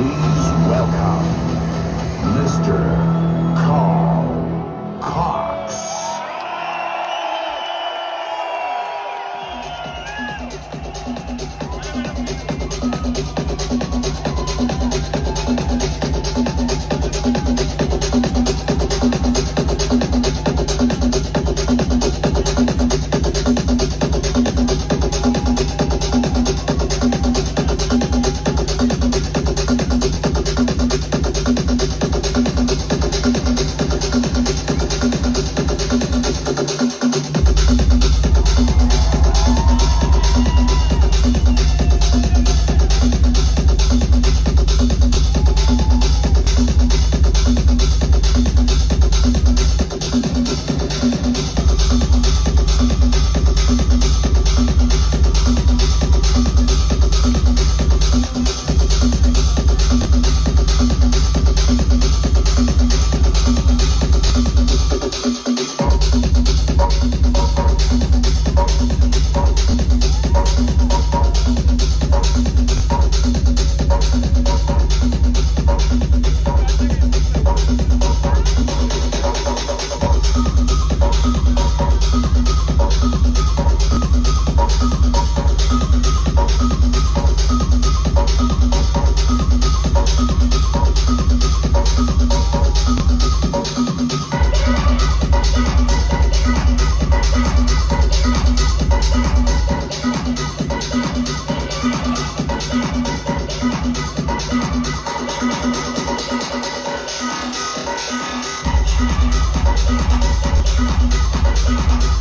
Please welcome Mr. Carl Cox. Thank you. Thank you.